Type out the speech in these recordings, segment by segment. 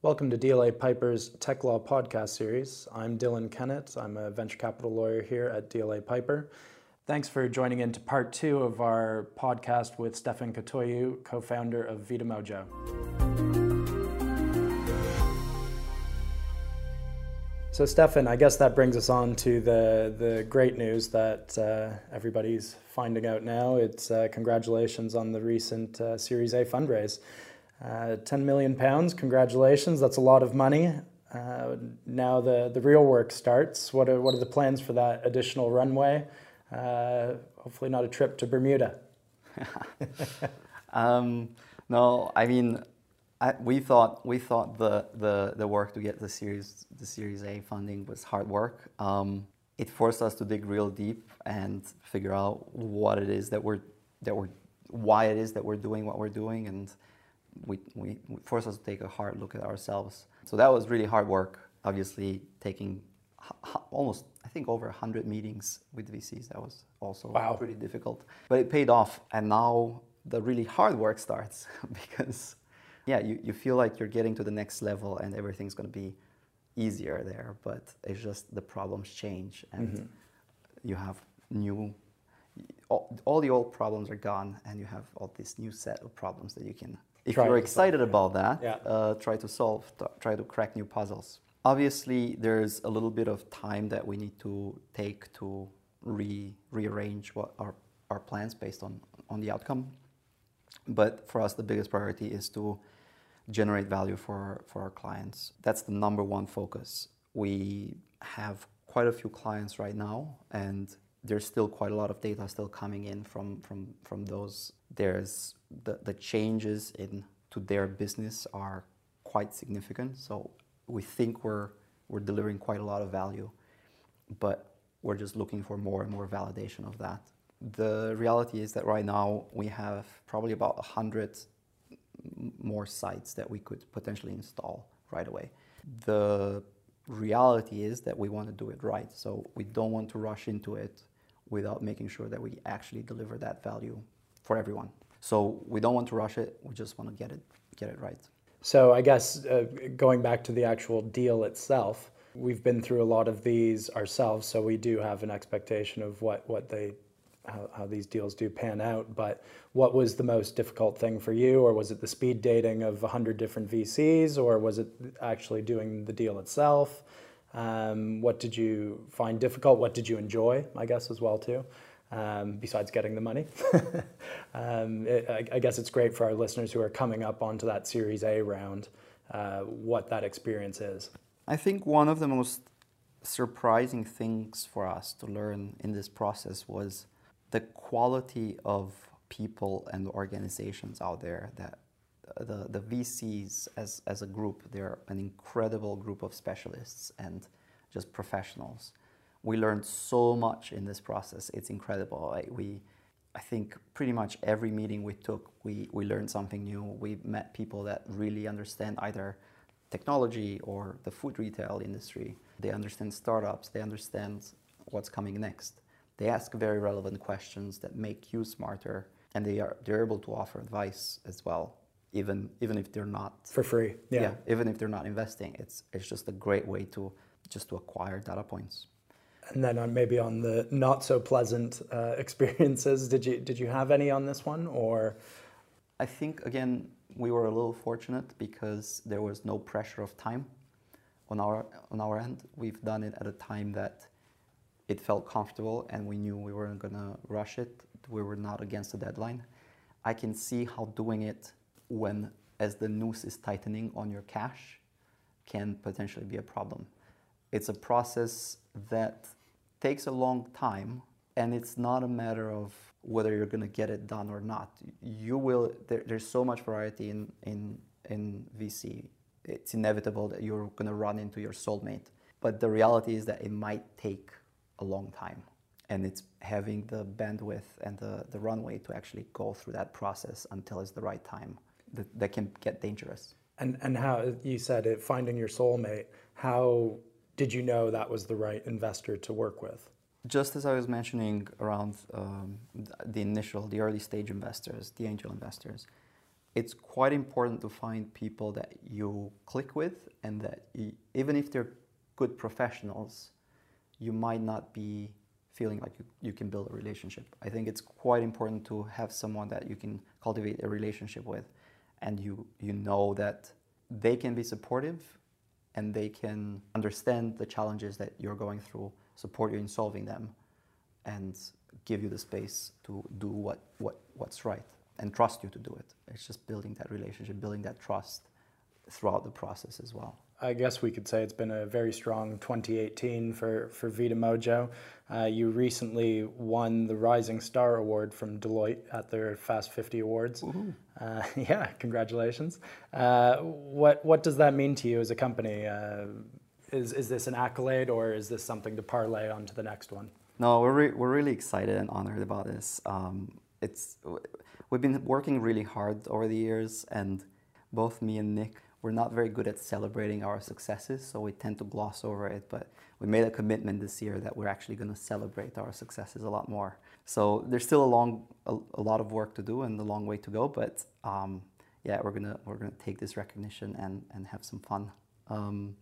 Welcome to DLA Piper's Tech Law podcast series. I'm Dylan Kennett. I'm a venture capital lawyer here at DLA Piper. Thanks for joining into part two of our podcast with Stefan Catoiu, co founder of Vita Mojo. So, Stefan, I guess that brings us on to the, the great news that uh, everybody's finding out now. It's uh, congratulations on the recent uh, Series A fundraise. Uh, 10 million pounds, congratulations, that's a lot of money. Uh, now the, the real work starts. What are, what are the plans for that additional runway? Uh, hopefully, not a trip to Bermuda. um, no, I mean, I, we thought we thought the, the, the work to get the series the Series A funding was hard work. Um, it forced us to dig real deep and figure out what it is that we're that we're why it is that we're doing what we're doing and we, we, forced us to take a hard look at ourselves. So that was really hard work, obviously taking almost, I think, over 100 meetings with VCs. That was also wow. pretty difficult. But it paid off. And now the really hard work starts because, yeah, you, you feel like you're getting to the next level and everything's going to be easier there. But it's just the problems change and mm-hmm. you have new all, all, the old problems are gone and you have all this new set of problems that you can if try you're excited solve. about that, yeah. uh, try to solve, try to crack new puzzles. Obviously, there's a little bit of time that we need to take to re rearrange what our, our plans based on, on the outcome. But for us, the biggest priority is to generate value for, for our clients. That's the number one focus. We have quite a few clients right now, and there's still quite a lot of data still coming in from, from, from those. There's the, the changes in to their business are quite significant. So we think we're, we're delivering quite a lot of value, but we're just looking for more and more validation of that. The reality is that right now we have probably about a 100 more sites that we could potentially install right away. The reality is that we want to do it right. So we don't want to rush into it without making sure that we actually deliver that value for everyone. So we don't want to rush it. We just want to get it get it right. So I guess uh, going back to the actual deal itself, we've been through a lot of these ourselves, so we do have an expectation of what what they how, how these deals do pan out. But what was the most difficult thing for you, or was it the speed dating of hundred different VCs, or was it actually doing the deal itself? Um, what did you find difficult? What did you enjoy? I guess as well too. Um, besides getting the money, um, it, I, I, guess it's great for our listeners who are coming up onto that Series A round. Uh, what that experience is. I think one of the most surprising things for us to learn in this process was the quality of people and organizations out there that the, the VCs as, as a group, they're an incredible group of specialists and just professionals. We learned so much in this process. It's incredible. I, we, I think pretty much every meeting we took, we, we learned something new. We met people that really understand either technology or the food retail industry. They understand startups. They understand what's coming next. They ask very relevant questions that make you smarter, and they are they're able to offer advice as well even even if they're not for free. Yeah. yeah. even if they're not investing, it's it's just a great way to just to acquire data points. And then on maybe on the not so pleasant uh, experiences, did you did you have any on this one or? I think again we were a little fortunate because there was no pressure of time on our on our end. We've done it at a time that it felt comfortable and we knew we weren't gonna rush it. We were not against the deadline. I can see how doing it when as the noose is tightening on your cash can potentially be a problem. It's a process that takes a long time and it's not a matter of whether you're going to get it done or not. You will there, there's so much variety in in in VC. It's inevitable that you're going to run into your soulmate. But the reality is that it might take a long time and it's having the bandwidth and the, the runway to actually go through that process until it's the right time that, that can get dangerous. And and how you said it, finding your soulmate. How did you know that was the right investor to work with? Just as I was mentioning around um, the initial, the early stage investors, the angel investors, it's quite important to find people that you click with and that you, even if they're good professionals, you might not be feeling like you, you can build a relationship. I think it's quite important to have someone that you can cultivate a relationship with and you, you know that they can be supportive and they can understand the challenges that you're going through, support you in solving them, and give you the space to do what, what, what's right and trust you to do it. It's just building that relationship, building that trust throughout the process as well. I guess we could say it's been a very strong 2018 for, for Vita Mojo. Uh, you recently won the Rising Star Award from Deloitte at their Fast 50 Awards. Uh, yeah, congratulations. Uh, what, what does that mean to you as a company? Uh, is, is this an accolade or is this something to parlay onto the next one? No, we're, re- we're really excited and honored about this. Um, it's, we've been working really hard over the years, and both me and Nick we're not very good at celebrating our successes, so we tend to gloss over it. But we made a commitment this year that we're actually going to celebrate our successes a lot more. So there's still a long, a, a lot of work to do and a long way to go. But um, yeah, we're gonna we're gonna take this recognition and and have some fun. Um,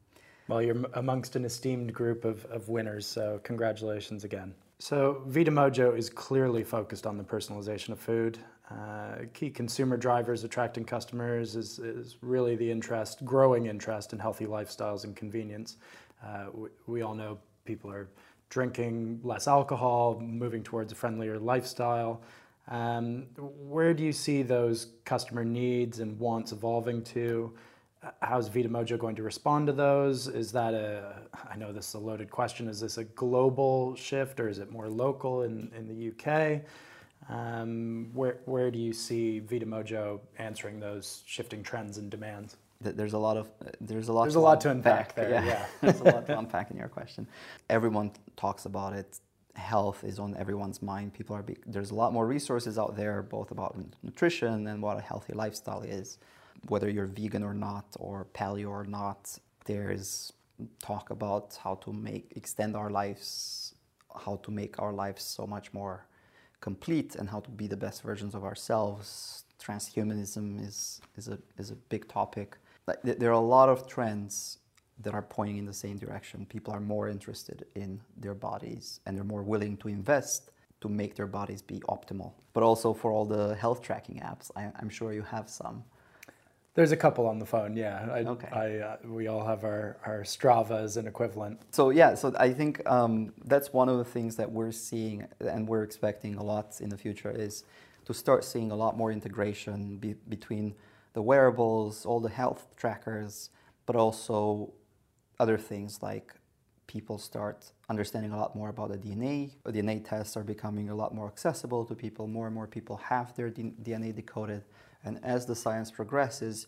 well, you're amongst an esteemed group of, of winners, so congratulations again. So, Vita Mojo is clearly focused on the personalization of food. Uh, key consumer drivers attracting customers is, is really the interest, growing interest in healthy lifestyles and convenience. Uh, we, we, all know people are drinking less alcohol, moving towards a friendlier lifestyle. Um, where do you see those customer needs and wants evolving to? How's Vita Mojo going to respond to those? Is that a, I know this is a loaded question, is this a global shift or is it more local in, in the UK? Um, where, where do you see Vita Mojo answering those shifting trends and demands? There's a lot of there's a lot. There's a lot to unpack there. Yeah, yeah. there's a lot to unpack in your question. Everyone talks about it. Health is on everyone's mind. People are. there's a lot more resources out there, both about nutrition and what a healthy lifestyle is whether you're vegan or not or paleo or not there's talk about how to make extend our lives how to make our lives so much more complete and how to be the best versions of ourselves. Transhumanism is is a is a big topic. Like, there are a lot of trends that are pointing in the same direction. People are more interested in their bodies and they're more willing to invest to make their bodies be optimal. But also for all the health tracking apps I, i'm sure you have some there's a couple on the phone, yeah. I, okay. I, uh, we all have our, our Strava as an equivalent. So yeah, so I think um, that's one of the things that we're seeing and we're expecting a lot in the future is to start seeing a lot more integration be, between the wearables, all the health trackers, but also other things like people start understanding a lot more about the DNA. DNA tests are becoming a lot more accessible to people. More and more people have their DNA decoded. And as the science progresses,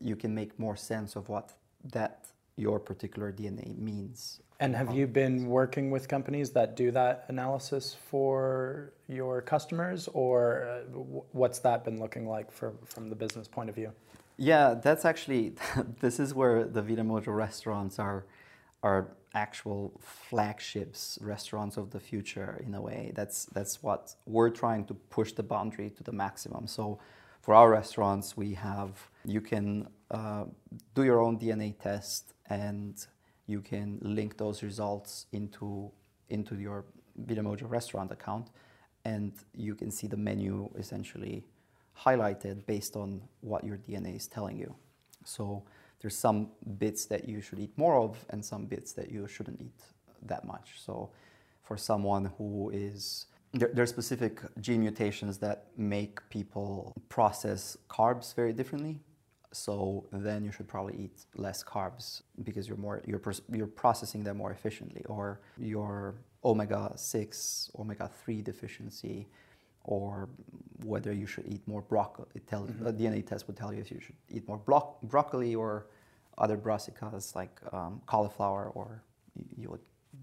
you can make more sense of what that your particular DNA means. And have you been working with companies that do that analysis for your customers, or uh, what's that been looking like for, from the business point of view? Yeah, that's actually this is where the Vita Mojo restaurants are are actual flagships, restaurants of the future in a way. That's that's what we're trying to push the boundary to the maximum. So for our restaurants, we have you can uh, do your own DNA test and you can link those results into into your Vita Mojo restaurant account, and you can see the menu essentially highlighted based on what your DNA is telling you. So there's some bits that you should eat more of and some bits that you shouldn't eat that much. So for someone who is there, there, are specific gene mutations that make people process carbs very differently. So then you should probably eat less carbs because you're more you're you're processing them more efficiently. Or your omega six, omega three deficiency, or whether you should eat more broccoli. It tells mm-hmm. a DNA test would tell you if you should eat more bro- broccoli or other brassicas like um, cauliflower, or you, you would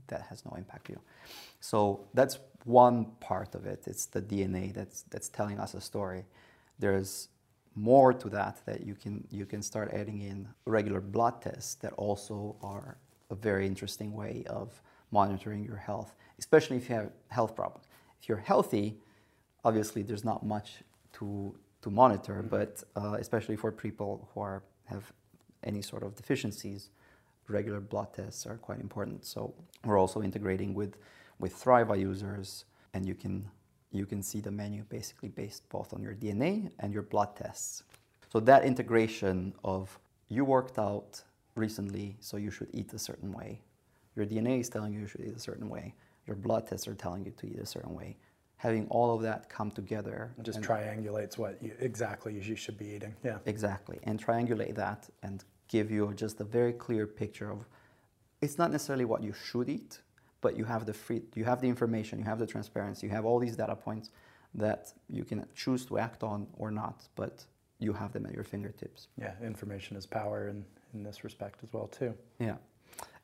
that has no impact you. So that's one part of it. It's the DNA that's that's telling us a story. There's more to that that you can you can start adding in regular blood tests that also are a very interesting way of monitoring your health, especially if you have health problems. If you're healthy, obviously there's not much to to monitor, but uh, especially for people who are have any sort of deficiencies, regular blood tests are quite important. So we're also integrating with with Thriva users, and you can you can see the menu basically based both on your DNA and your blood tests. So that integration of you worked out recently, so you should eat a certain way. Your DNA is telling you you should eat a certain way. Your blood tests are telling you to eat a certain way. Having all of that come together It just triangulates what you, exactly you should be eating. Yeah. Exactly, and triangulate that and give you just a very clear picture of. It's not necessarily what you should eat, but you have the free, you have the information, you have the transparency, you have all these data points that you can choose to act on or not, but you have them at your fingertips. Yeah. Information is power in, in this respect as well too. Yeah,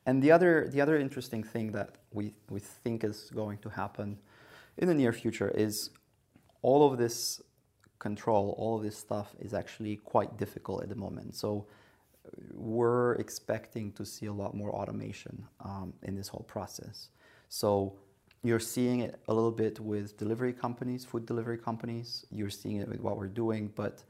and the other the other interesting thing that we we think is going to happen in the near future is all of this control, all of this stuff is actually quite difficult at the moment. So we're expecting to see a lot more automation um, in this whole process. So you're seeing it a little bit with delivery companies, food delivery companies. You're seeing it with what we're doing, but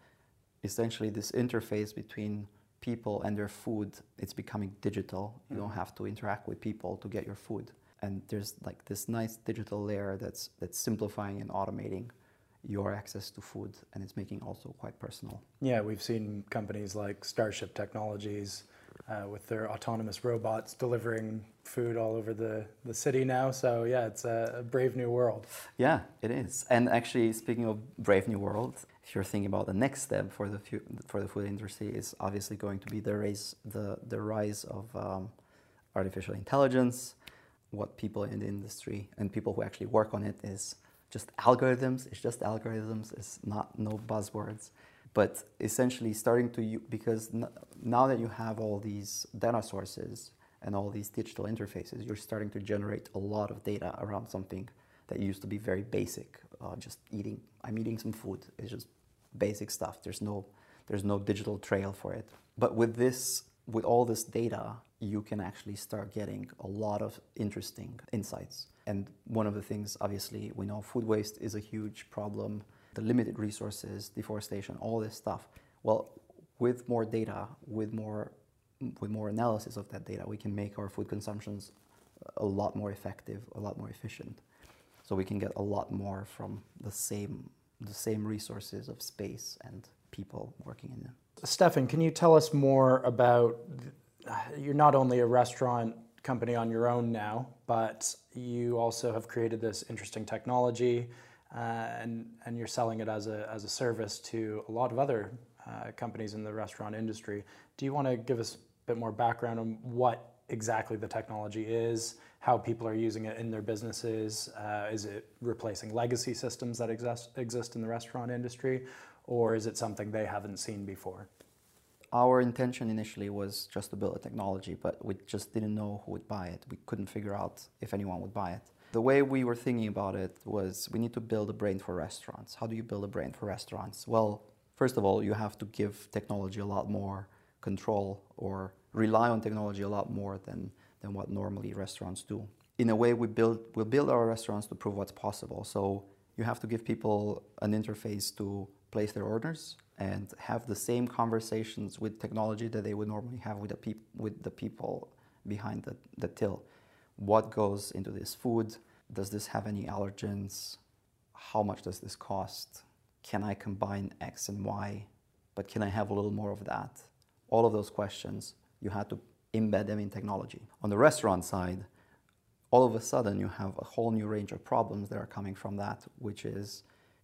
essentially this interface between people and their food it's becoming digital you don't have to interact with people to get your food and there's like this nice digital layer that's that's simplifying and automating your access to food and it's making also quite personal Yeah, we've seen companies like Starship Technologies uh, with their autonomous robots delivering food all over the, the city now. So, yeah, it's a, a brave new world. yeah it is and actually speaking of brave new world if you're thinking about the next step for the fu- for the food industry is obviously going to be the rise the the rise of um, artificial intelligence what people in the industry and people who actually work on it is just algorithms it's just algorithms it's not no buzzwords. But essentially starting to because now that you have all these data sources and all these digital interfaces you're starting to generate a lot of data around something that used to be very basic uh, just eating i'm eating some food it's just basic stuff there's no there's no digital trail for it. But with this with all this data you can actually start getting a lot of interesting insights and one of the things obviously we know food waste is a huge problem. The limited resources deforestation all this stuff. Well with more data with more with more analysis of that data we can make our food consumptions a lot more effective a lot more efficient. So we can get a lot more from the same the same resources of space and people working in them. Stefan, can you tell us more about? You're not only a restaurant company on your own now, but you also have created this interesting technology, uh, and and you're selling it as a as a service to a lot of other uh, companies in the restaurant industry. Do you want to give us a bit more background on what exactly the technology is, how people are using it in their businesses? Uh, is it replacing legacy systems that exist exist in the restaurant industry, or is it something they haven't seen before? Our intention initially was just to build a technology, but we just didn't know who would buy it. We couldn't figure out if anyone would buy it. The way we were thinking about it was we need to build a brain for restaurants. How do you build a brain for restaurants? Well, first of all, you have to give technology a lot more control or rely on technology a lot more than, than what normally restaurants do. In a way, we build, we build our restaurants to prove what's possible. So you have to give people an interface to place their orders and have the same conversations with technology that they would normally have with the, peop- with the people behind the, the till. What goes into this food? Does this have any allergens? How much does this cost? Can I combine X and Y? But can I have a little more of that? All of those questions, you had to embed them in technology. On the restaurant side, all of a sudden you have a whole new range of problems that are coming from that, which is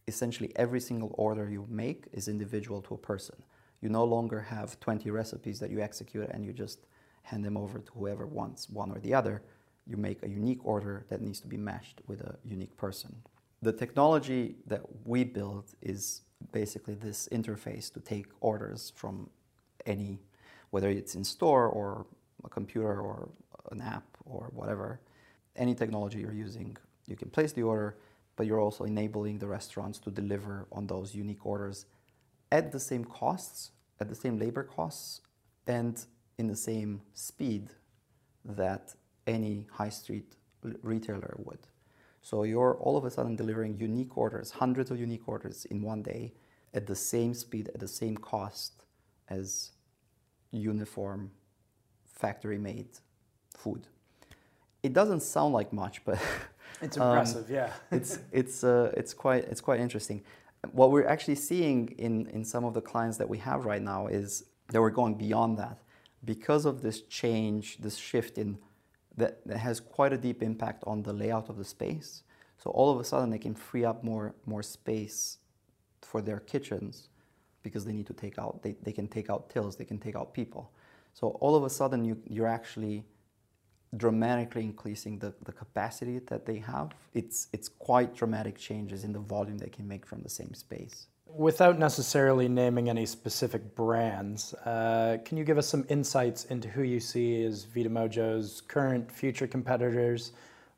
essentially every single order you make is individual to a person. You no longer have 20 recipes that you execute and you just hand them over to whoever wants one or the other. You make a unique order that needs to be matched with a unique person. The technology that we build is basically this interface to take orders from any, whether it's in store or a computer or an app or whatever, any technology you're using, you can place the order, but you're also enabling the restaurants to deliver on those unique orders at the same costs, at the same labor costs, and in the same speed that any high street retailer would. So you're all of a sudden delivering unique orders, hundreds of unique orders in one day at the same speed, at the same cost as uniform factory made food. It doesn't sound like much, but it's impressive, um, yeah. it's it's uh, it's quite it's quite interesting. What we're actually seeing in in some of the clients that we have right now is that we're going beyond that because of this change, this shift in that, that has quite a deep impact on the layout of the space. So all of a sudden they can free up more more space for their kitchens because they need to take out they, they can take out tills, they can take out people. So all of a sudden you, you're actually dramatically increasing the, the capacity that they have. It's it's quite dramatic changes in the volume they can make from the same space. Without necessarily naming any specific brands, uh, can you give us some insights into who you see as Vita Mojo's current, future competitors?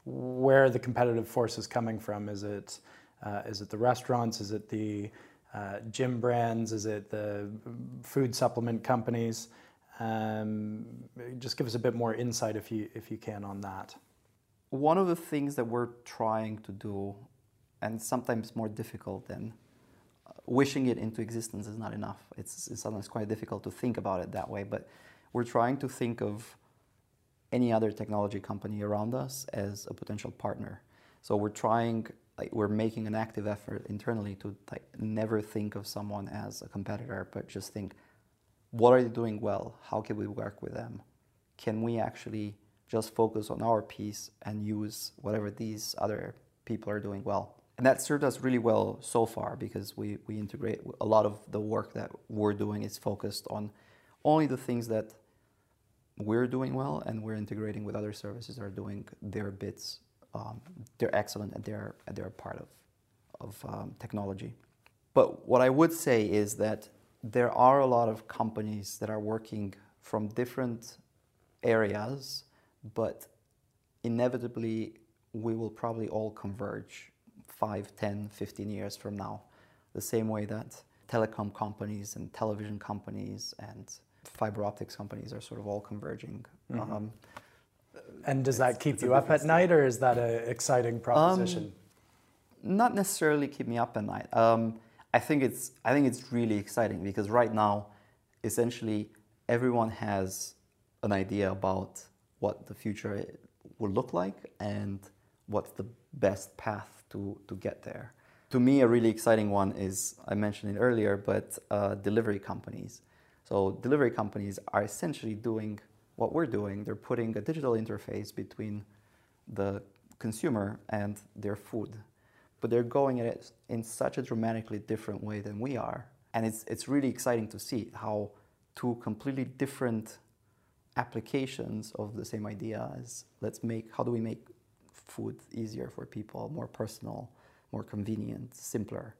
Where the competitive forces coming from? Is it uh, is it the restaurants? Is it the uh, gym brands? Is it the food supplement companies? Um, just give us a bit more insight if you if you can on that. One of the things that we're trying to do, and sometimes more difficult than wishing it into existence is not enough. It's, it's sometimes quite difficult to think about it that way, but we're trying to think of any other technology company around us as a potential partner. So we're trying, like, we're making an active effort internally to like, never think of someone as a competitor, but just think, what are they doing well? How can we work with them? Can we actually just focus on our piece and use whatever these other people are doing well? and that served us really well so far because we, we integrate a lot of the work that we're doing is focused on only the things that we're doing well and we're integrating with other services that are doing their bits um, they're excellent and they're, they're part of, of um, technology but what i would say is that there are a lot of companies that are working from different areas but inevitably we will probably all converge 5, 10, 15 years from now. The same way that telecom companies and television companies and fiber optics companies are sort of all converging. Mm-hmm. Um, and does that keep you up at night, or is that an exciting proposition? Um, not necessarily keep me up at night. Um, I think it's I think it's really exciting because right now, essentially, everyone has an idea about what the future will look like and what's the best path to, to get there. To me, a really exciting one is, I mentioned it earlier, but uh, delivery companies. So, delivery companies are essentially doing what we're doing. They're putting a digital interface between the consumer and their food. But they're going at it in such a dramatically different way than we are. And it's, it's really exciting to see how two completely different applications of the same idea is let's make how do we make food easier for people, more personal, more convenient, simpler.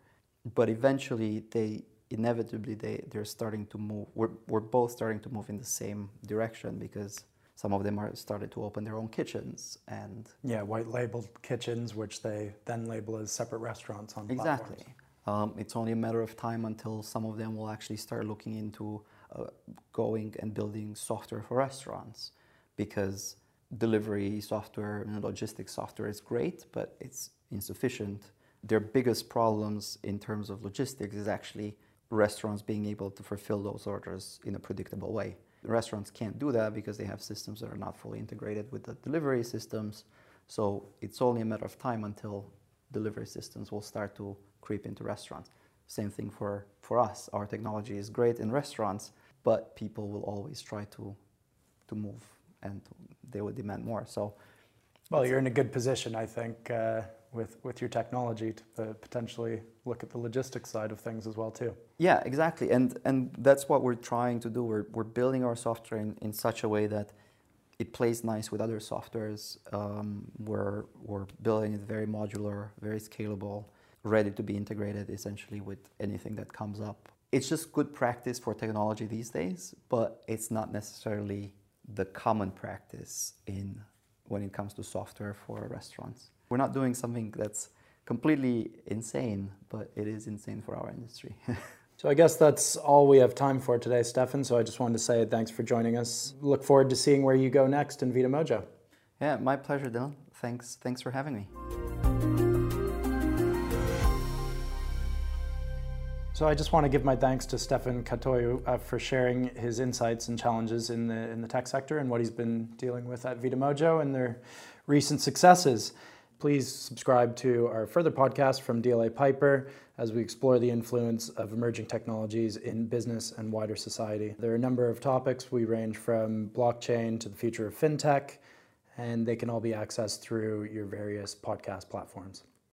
But eventually, they inevitably they they're starting to move. We're we're both starting to move in the same direction because some of them are started to open their own kitchens and yeah, white labeled kitchens, which they then label as separate restaurants on exactly. Um, it's only a matter of time until some of them will actually start looking into uh, going and building software for restaurants because delivery software and logistics software is great, but it's insufficient. Their biggest problems in terms of logistics is actually restaurants being able to fulfill those orders in a predictable way. The restaurants can't do that because they have systems that are not fully integrated with the delivery systems. So it's only a matter of time until delivery systems will start to creep into restaurants. Same thing for, for us. Our technology is great in restaurants, but people will always try to, to move and they will demand more. So, well, you're in a good position, I think, uh, with with your technology to potentially look at the logistics side of things as well too. Yeah, exactly, and and that's what we're trying to do. We're we're building our software in, in such a way that it plays nice with other softwares. Um, we're we're building it very modular, very scalable, ready to be integrated essentially with anything that comes up. It's just good practice for technology these days, but it's not necessarily the common practice in when it comes to software for restaurants. We're not doing something that's completely insane, but it is insane for our industry. so I guess that's all we have time for today, Stefan. So I just wanted to say thanks for joining us. Look forward to seeing where you go next in Vita Mojo. Yeah, my pleasure, Dylan. Thanks, thanks for having me. So I just want to give my thanks to Stefan Catoiu uh, for sharing his insights and challenges in the in the tech sector and what he's been dealing with at Vita Mojo and their recent successes. Please subscribe to our further podcast from DLA Piper as we explore the influence of emerging technologies in business and wider society. There are a number of topics. We range from blockchain to the future of fintech, and they can all be accessed through your various podcast platforms.